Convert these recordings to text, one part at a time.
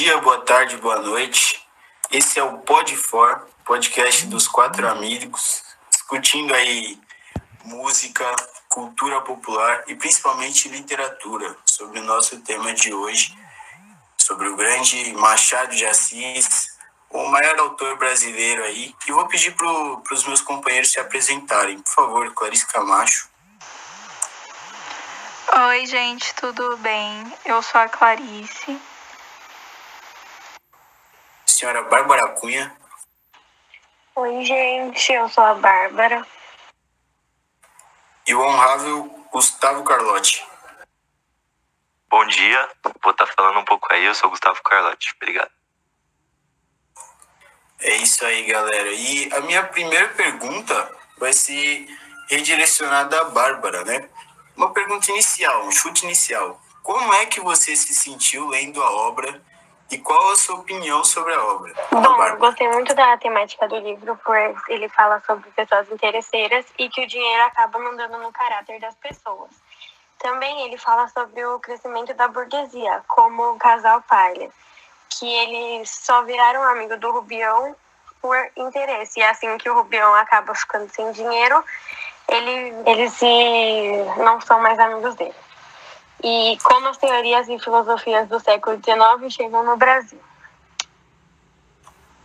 dia, boa tarde, boa noite. Esse é o Pod For, podcast dos quatro amigos, discutindo aí música, cultura popular e principalmente literatura, sobre o nosso tema de hoje, sobre o grande Machado de Assis, o maior autor brasileiro aí. E vou pedir para os meus companheiros se apresentarem. Por favor, Clarice Camacho. Oi, gente, tudo bem? Eu sou a Clarice. Senhora Bárbara Cunha. Oi, gente, eu sou a Bárbara. E o honrável Gustavo Carlotti. Bom dia, vou estar tá falando um pouco aí, eu sou Gustavo Carlotti, obrigado. É isso aí, galera. E a minha primeira pergunta vai ser redirecionada à Bárbara, né? Uma pergunta inicial, um chute inicial. Como é que você se sentiu lendo a obra e qual a sua opinião sobre a obra? Bom, gostei muito da temática do livro, pois ele fala sobre pessoas interesseiras e que o dinheiro acaba mandando no caráter das pessoas. Também ele fala sobre o crescimento da burguesia, como o casal Palha, que eles só viraram amigo do Rubião por interesse. E assim que o Rubião acaba ficando sem dinheiro, ele, eles se, não são mais amigos dele. E como as teorias e filosofias do século XIX chegam no Brasil.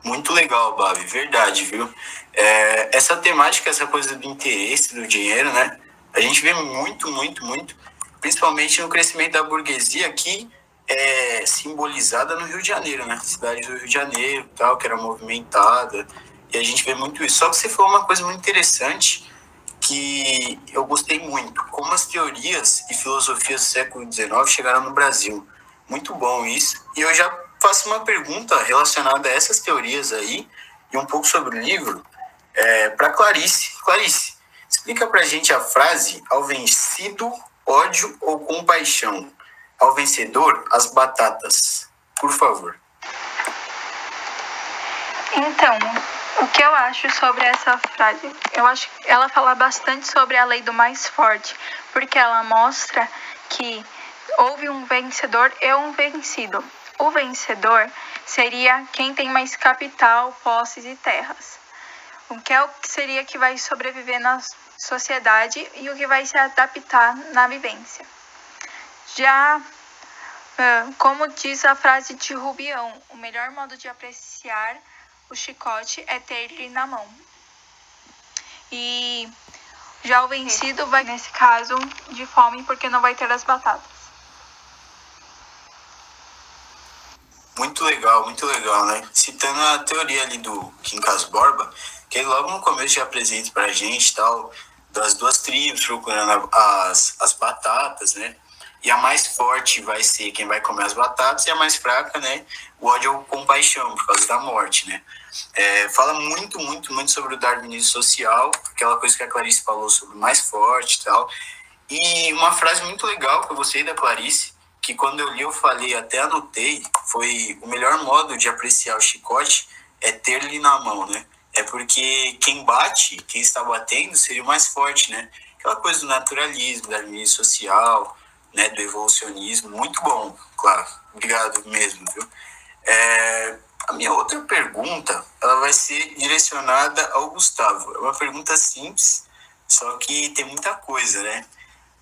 Muito legal, Babi, verdade, viu? É, essa temática, essa coisa do interesse, do dinheiro, né? A gente vê muito, muito, muito, principalmente no crescimento da burguesia aqui, é, simbolizada no Rio de Janeiro, né? Cidade do Rio de Janeiro, tal, que era movimentada, e a gente vê muito isso. Só que você falou uma coisa muito interessante, que eu gostei muito, como as teorias e filosofias do século XIX chegaram no Brasil. Muito bom isso. E eu já faço uma pergunta relacionada a essas teorias aí e um pouco sobre o livro é, para Clarice. Clarice, explica para gente a frase ao vencido, ódio ou compaixão. Ao vencedor, as batatas. Por favor. Então, o que eu acho sobre essa frase? Eu acho que ela fala bastante sobre a lei do mais forte, porque ela mostra que houve um vencedor e um vencido. O vencedor seria quem tem mais capital, posses e terras. O que é o que seria que vai sobreviver na sociedade e o que vai se adaptar na vivência. Já como diz a frase de Rubião, o melhor modo de apreciar o chicote é ter ele na mão. E já o vencido vai, nesse caso, de fome, porque não vai ter as batatas. Muito legal, muito legal, né? Citando a teoria ali do Quincas Borba, que ele logo no começo já apresenta pra gente tal, das duas tribos procurando as, as batatas, né? E a mais forte vai ser quem vai comer as batatas, e a mais fraca, né? O ódio ou compaixão, por causa da morte, né? É, fala muito, muito, muito sobre o darwinismo social, aquela coisa que a Clarice falou sobre o mais forte e tal. E uma frase muito legal que eu gostei da Clarice, que quando eu li eu falei, até anotei, foi o melhor modo de apreciar o chicote é ter ele na mão, né? É porque quem bate, quem está batendo, seria o mais forte, né? Aquela coisa do naturalismo, da darwinismo social, né, do evolucionismo, muito bom, claro. Obrigado mesmo, viu? É, a minha outra pergunta, ela vai ser direcionada ao Gustavo. É uma pergunta simples, só que tem muita coisa, né?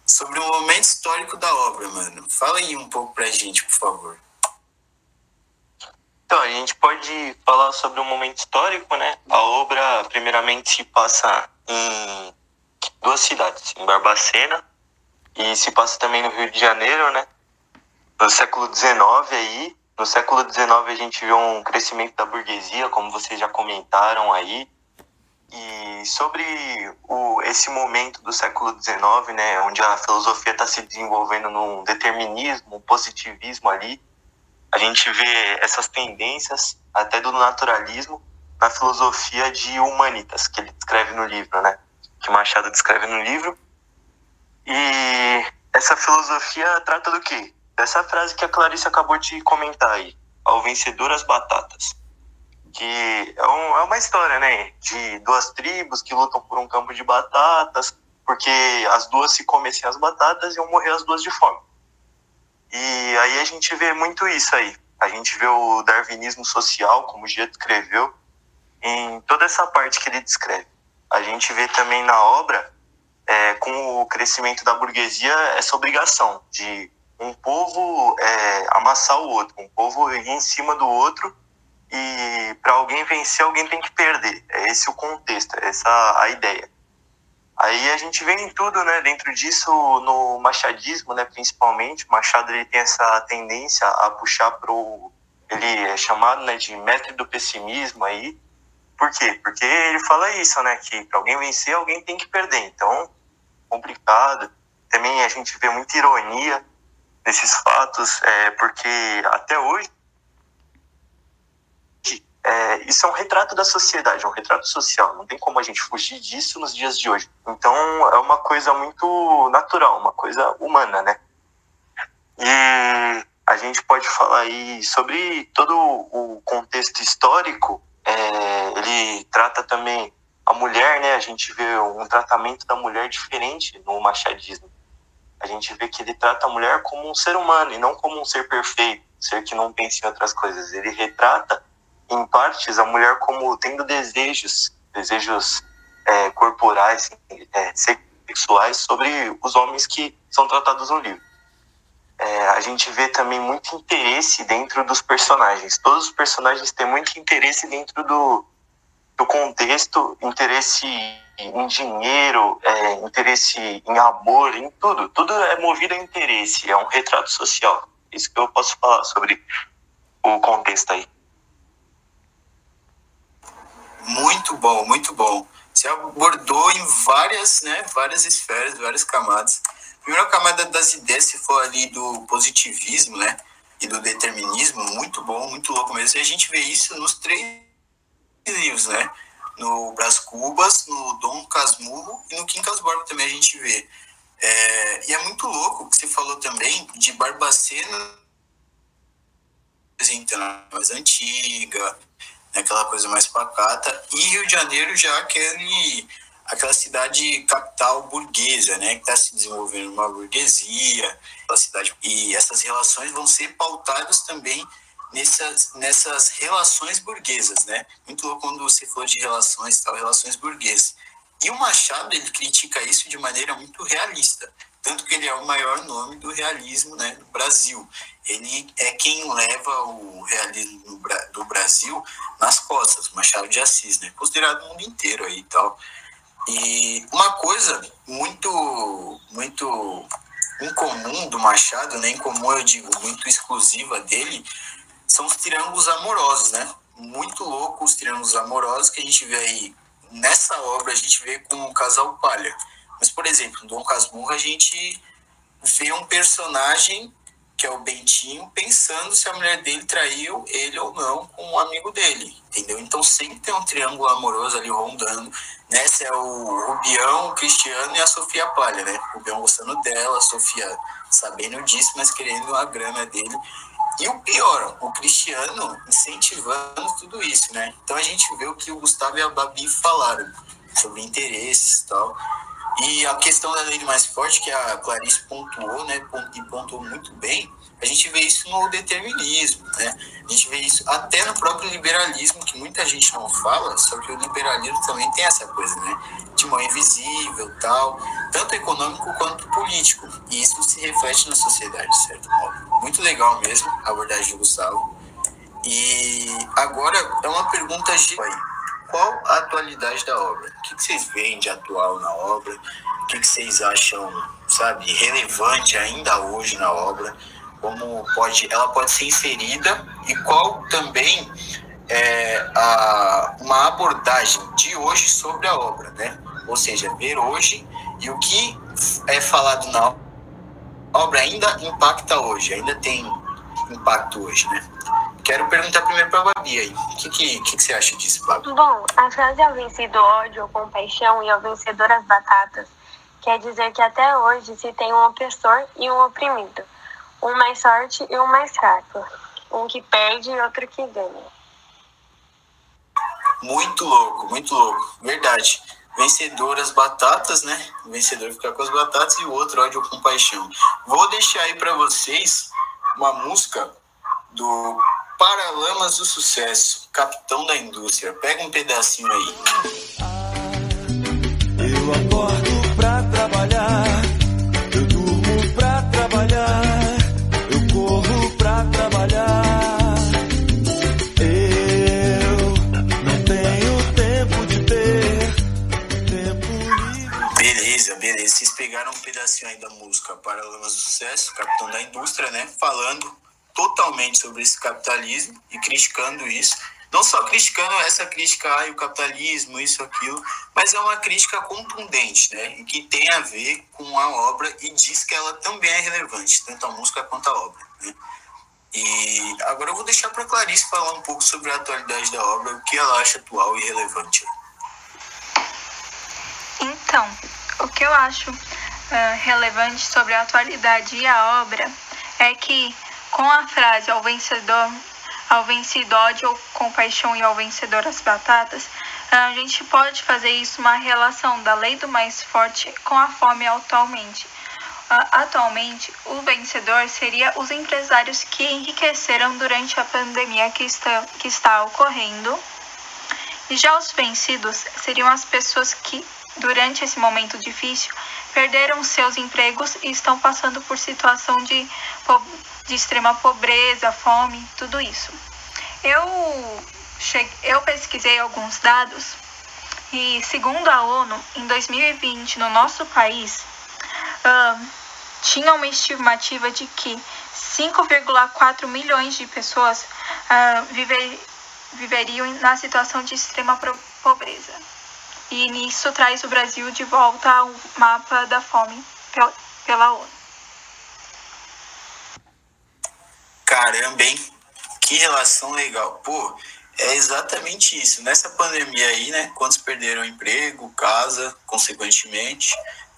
Sobre o momento histórico da obra, mano. Fala aí um pouco pra gente, por favor. Então, a gente pode falar sobre um momento histórico, né? A obra, primeiramente, se passa em duas cidades, em Barbacena e se passa também no Rio de Janeiro, né? No século XIX aí. No século XIX a gente viu um crescimento da burguesia, como vocês já comentaram aí. E sobre o, esse momento do século XIX, né, onde a filosofia está se desenvolvendo num determinismo, um positivismo ali, a gente vê essas tendências até do naturalismo na filosofia de humanitas que ele descreve no livro, né? Que Machado descreve no livro. E essa filosofia trata do quê? Dessa frase que a Clarice acabou de comentar aí, ao vencedor as batatas. Que é, um, é uma história, né? De duas tribos que lutam por um campo de batatas, porque as duas se comessem as batatas iam morrer as duas de fome. E aí a gente vê muito isso aí. a gente vê o darwinismo social, como o Gia descreveu, em toda essa parte que ele descreve. A gente vê também na obra, é, com o crescimento da burguesia, essa obrigação de um povo é, amassar o outro, um povo ir em cima do outro e para alguém vencer, alguém tem que perder. É esse o contexto, é essa a ideia. Aí a gente vê em tudo, né? Dentro disso, no machadismo, né? Principalmente, Machado ele tem essa tendência a puxar pro ele é chamado, né, de mestre do pessimismo aí. Por quê? Porque ele fala isso, né, que para alguém vencer, alguém tem que perder. Então, complicado. Também a gente vê muita ironia nesses fatos, é, porque até hoje é, isso é um retrato da sociedade, é um retrato social. Não tem como a gente fugir disso nos dias de hoje. Então é uma coisa muito natural, uma coisa humana, né? E a gente pode falar aí sobre todo o contexto histórico. Ele trata também a mulher, né? A gente vê um tratamento da mulher diferente no machadismo. A gente vê que ele trata a mulher como um ser humano e não como um ser perfeito, ser que não pensa em outras coisas. Ele retrata em partes, a mulher como tendo desejos, desejos é, corporais, é, sexuais sobre os homens que são tratados no livro. É, a gente vê também muito interesse dentro dos personagens. Todos os personagens têm muito interesse dentro do, do contexto, interesse em dinheiro, é, interesse em amor, em tudo. Tudo é movido a interesse, é um retrato social. Isso que eu posso falar sobre o contexto aí. Muito bom, muito bom. Você abordou em várias, né, várias esferas, várias camadas. Primeira camada das ideias, se for ali do positivismo, né, e do determinismo, muito bom, muito louco mesmo. E a gente vê isso nos três livros, né? No Brás Cubas, no Dom Casmurro e no Kim Casborba também a gente vê. É, e é muito louco o que você falou também de Barbacena, mais antiga, aquela coisa mais pacata, e Rio de Janeiro já aquele aquela cidade capital burguesa, né, que está se desenvolvendo uma burguesia, cidade e essas relações vão ser pautadas também nessas nessas relações burguesas, né? Muito louco quando você falou de relações, tal, relações burguesas. E o Machado ele critica isso de maneira muito realista, tanto que ele é o maior nome do realismo, né, no Brasil ele é quem leva o realismo do Brasil nas costas, Machado de Assis, né? Considerado no mundo inteiro aí e tal. E uma coisa muito, muito incomum do Machado, né? Incomum eu digo, muito exclusiva dele, são os triângulos amorosos, né? Muito louco os triângulos amorosos que a gente vê aí nessa obra, a gente vê com o casal Palha. Mas, por exemplo, no Dom Casmurro a gente vê um personagem que é o Bentinho, pensando se a mulher dele traiu ele ou não com um amigo dele, entendeu? Então sempre tem um triângulo amoroso ali rondando. Nessa é o Rubião, o Cristiano e a Sofia Palha, né? O Rubião gostando dela, a Sofia sabendo disso, mas querendo a grana dele. E o pior, o Cristiano incentivando tudo isso, né? Então a gente vê o que o Gustavo e a Babi falaram sobre interesses e tal. E a questão da lei mais forte, que a Clarice pontuou, né, e pontuou muito bem, a gente vê isso no determinismo, né? A gente vê isso até no próprio liberalismo, que muita gente não fala, só que o liberalismo também tem essa coisa, né? De mão invisível, tal, tanto econômico quanto político. E isso se reflete na sociedade, de certo modo. Muito legal mesmo a abordagem de Gustavo. E agora é uma pergunta de qual a atualidade da obra? O que, vocês veem de atual na obra? O que, vocês acham, sabe, relevante ainda hoje na obra? Como pode, ela pode ser inserida e qual também é a, uma abordagem de hoje sobre a obra, né? Ou seja, ver hoje e o que é falado na obra ainda impacta hoje, ainda tem impacto hoje, né? Quero perguntar primeiro para a Babi aí. O que, que, que, você acha disso, Babi? Bom, a frase ao vencido ódio, compaixão e ao vencedor as batatas quer dizer que até hoje se tem um opressor e um oprimido, um mais forte e um mais fraco, um que perde e outro que ganha. Muito louco, muito louco. Verdade. Vencedor as batatas, né? O vencedor fica com as batatas e o outro ódio ou compaixão. Vou deixar aí para vocês uma música do Paralamas do Sucesso, capitão da indústria. Pega um pedacinho aí. Eu acordo né? Falando totalmente sobre esse capitalismo e criticando isso. Não só criticando essa crítica, ah, o capitalismo, isso, aquilo, mas é uma crítica contundente, né? E que tem a ver com a obra e diz que ela também é relevante, tanto a música quanto a obra. Né? E agora eu vou deixar para Clarice falar um pouco sobre a atualidade da obra, o que ela acha atual e relevante. Então, o que eu acho uh, relevante sobre a atualidade e a obra é que com a frase ao vencedor, ao vencedor ou compaixão e ao vencedor as batatas, a gente pode fazer isso uma relação da lei do mais forte com a fome atualmente. Atualmente, o vencedor seria os empresários que enriqueceram durante a pandemia que está, que está ocorrendo. E já os vencidos seriam as pessoas que, durante esse momento difícil, perderam seus empregos e estão passando por situação de de extrema pobreza, fome, tudo isso. Eu, cheguei, eu pesquisei alguns dados e, segundo a ONU, em 2020, no nosso país, uh, tinha uma estimativa de que 5,4 milhões de pessoas uh, viver, viveriam na situação de extrema pobreza. E nisso traz o Brasil de volta ao mapa da fome pela ONU. Caramba, hein? Que relação legal. Pô, é exatamente isso. Nessa pandemia aí, né? Quantos perderam emprego, casa, consequentemente,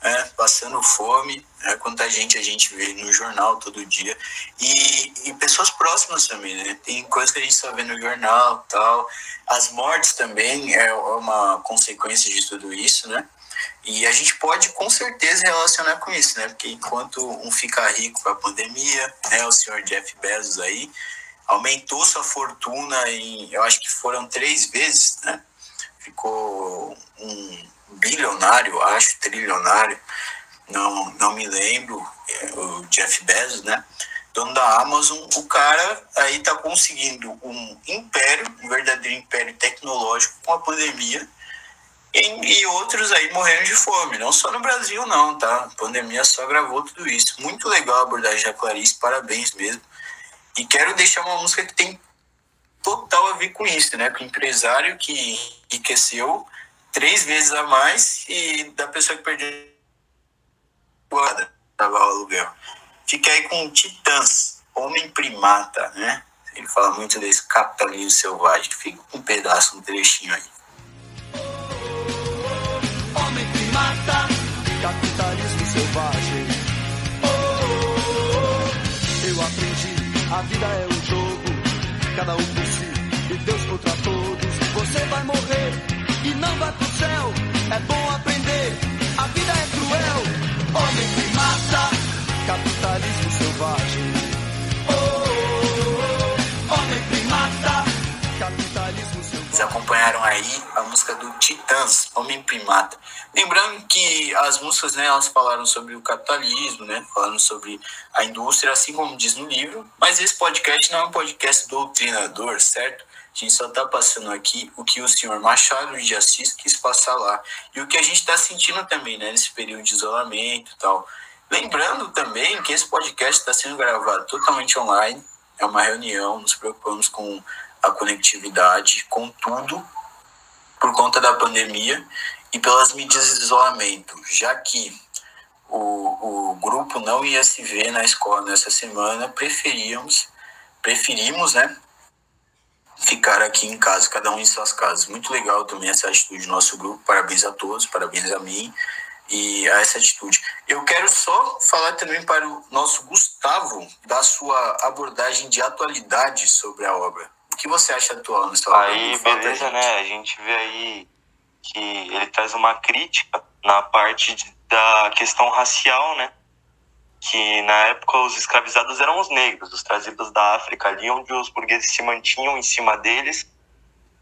né, passando fome, né, quanta gente a gente vê no jornal todo dia. E, e pessoas próximas também, né? Tem coisas que a gente só vê no jornal tal. As mortes também é uma consequência de tudo isso, né? E a gente pode com certeza relacionar com isso, né? Porque enquanto um fica rico com a pandemia, né? O senhor Jeff Bezos aí aumentou sua fortuna em, eu acho que foram três vezes, né? Ficou um bilionário, acho, trilionário, não, não me lembro, é, o Jeff Bezos, né? Dono da Amazon, o cara aí tá conseguindo um império, um verdadeiro império tecnológico com a pandemia e outros aí morrendo de fome, não só no Brasil não, tá? A pandemia só gravou tudo isso. Muito legal a abordagem da Clarice, parabéns mesmo. E quero deixar uma música que tem total a ver com isso, né? Com o empresário que enriqueceu três vezes a mais e da pessoa que perdeu guarda pagar o aluguel. Fica aí com Titãs, Homem Primata, né? Ele fala muito desse capitalismo selvagem. Fica com um pedaço, um trechinho aí. mata, capitalismo selvagem. Eu aprendi, a vida é um jogo, cada um por si e Deus contra todos. Você vai morrer e não vai pro céu. É bom aprender, a vida é cruel. Homem que mata, capitalismo selvagem. Vocês acompanharam aí a música do Titãs, Homem Primata. Lembrando que as músicas, né, elas falaram sobre o capitalismo, né, falando sobre a indústria, assim como diz no livro, mas esse podcast não é um podcast doutrinador, certo? A gente só está passando aqui o que o senhor Machado de Assis quis passar lá. E o que a gente está sentindo também, né, nesse período de isolamento e tal. Lembrando também que esse podcast está sendo gravado totalmente online. É uma reunião, nos preocupamos com a conectividade, contudo, por conta da pandemia e pelas medidas de isolamento, já que o, o grupo não ia se ver na escola nessa semana, preferíamos, preferimos, né, ficar aqui em casa, cada um em suas casas. Muito legal também essa atitude do nosso grupo, parabéns a todos, parabéns a mim e a essa atitude. Eu quero só falar também para o nosso Gustavo da sua abordagem de atualidade sobre a obra. O que você acha atual no seu Aí, beleza, né? A gente vê aí que ele traz uma crítica na parte de, da questão racial, né? Que na época os escravizados eram os negros, os trazidos da África, ali onde os burgueses se mantinham em cima deles,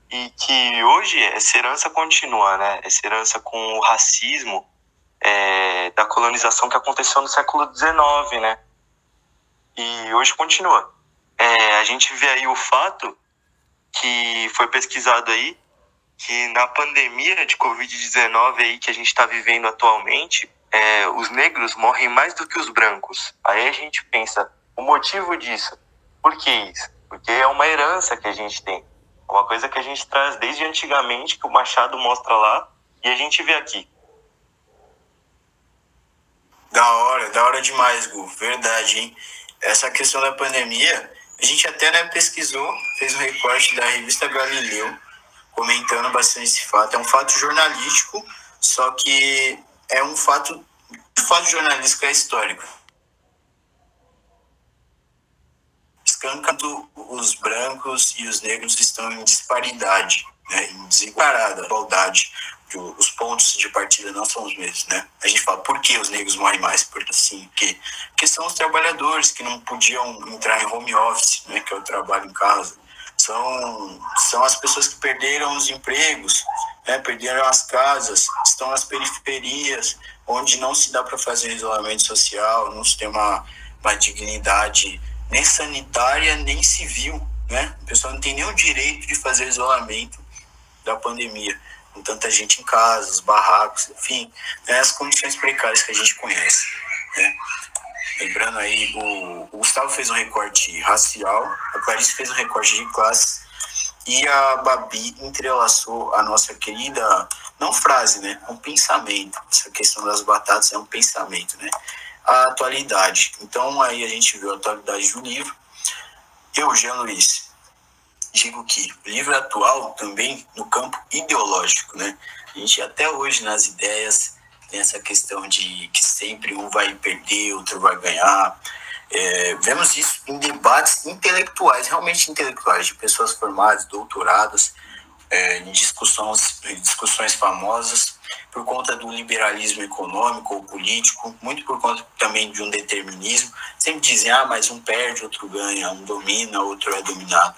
e que hoje essa herança continua, né? Essa herança com o racismo é, da colonização que aconteceu no século XIX, né? E hoje continua. É, a gente vê aí o fato que foi pesquisado aí que na pandemia de Covid-19 aí que a gente está vivendo atualmente, é, os negros morrem mais do que os brancos. Aí a gente pensa, o motivo disso, por que isso? Porque é uma herança que a gente tem. Uma coisa que a gente traz desde antigamente, que o Machado mostra lá, e a gente vê aqui. Da hora, da hora demais, Gu. Verdade, hein? Essa questão da pandemia, a gente até né, pesquisou, fez um recorte da revista Galileu, comentando bastante esse fato. É um fato jornalístico, só que é um fato, fato jornalístico é histórico. Escancando os brancos e os negros estão em disparidade, né, em desigualdade, igualdade. Os pontos de partida não são os mesmos, né? A gente fala, por que os negros morrem mais? Porque, assim, porque, porque são os trabalhadores que não podiam entrar em home office, né, que é o trabalho em casa são, são as pessoas que perderam os empregos, né, perderam as casas, estão nas periferias, onde não se dá para fazer isolamento social, não se tem uma, uma dignidade nem sanitária, nem civil. Né? A pessoa não tem o direito de fazer isolamento da pandemia, com tanta gente em casa, os barracos, enfim, né, as condições precárias que a gente conhece. Né? Lembrando aí, o, o Gustavo fez um recorte racial, a Clarice fez um recorte de classe e a Babi entrelaçou a nossa querida, não frase, né? Um pensamento. Essa questão das batatas é um pensamento, né? A atualidade. Então aí a gente viu a atualidade do livro. Eu, Jean Luiz, digo que o livro atual também no campo ideológico, né? A gente até hoje nas ideias tem essa questão de que sempre um vai perder, outro vai ganhar. É, vemos isso em debates intelectuais, realmente intelectuais, de pessoas formadas, doutoradas, é, em discussões, discussões famosas, por conta do liberalismo econômico ou político, muito por conta também de um determinismo. Sempre dizem, ah, mas um perde, outro ganha, um domina, outro é dominado.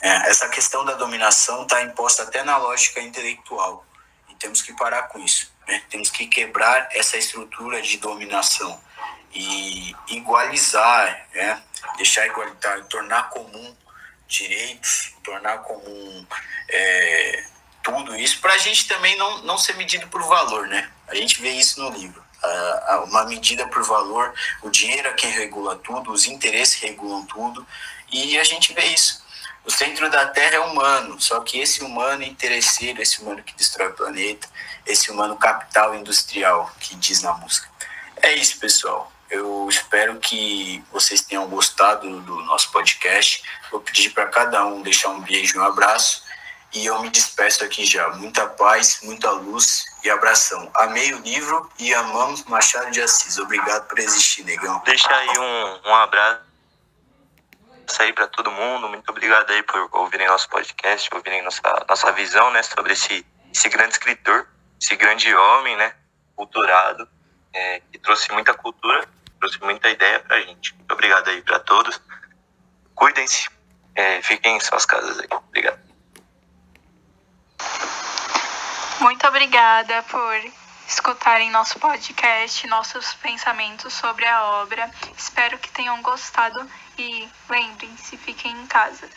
É, essa questão da dominação está imposta até na lógica intelectual, e temos que parar com isso. Né? Temos que quebrar essa estrutura de dominação e igualizar, né? deixar igualitário, tornar comum direitos, tornar comum é, tudo isso, para a gente também não, não ser medido por valor. Né? A gente vê isso no livro. uma medida por valor, o dinheiro é quem regula tudo, os interesses regulam tudo, e a gente vê isso. O centro da Terra é humano, só que esse humano interesseiro, esse humano que destrói o planeta, esse humano capital industrial que diz na música. É isso, pessoal. Eu espero que vocês tenham gostado do nosso podcast. Vou pedir para cada um deixar um beijo e um abraço. E eu me despeço aqui já. Muita paz, muita luz e abração. Amei o livro e amamos Machado de Assis. Obrigado por existir, negão. Deixa aí um, um abraço aí para todo mundo. Muito obrigado aí por ouvirem nosso podcast, ouvirem nossa, nossa visão né, sobre esse, esse grande escritor esse grande homem, né, culturado, é, que trouxe muita cultura, trouxe muita ideia pra gente. Muito obrigado aí para todos. Cuidem-se, é, fiquem em suas casas aí. Obrigado. Muito obrigada por escutarem nosso podcast, nossos pensamentos sobre a obra. Espero que tenham gostado e lembrem-se, fiquem em casa.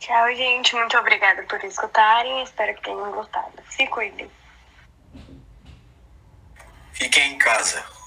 Tchau, gente. Muito obrigada por escutarem. Espero que tenham gostado. Se cuidem. Fiquem em casa.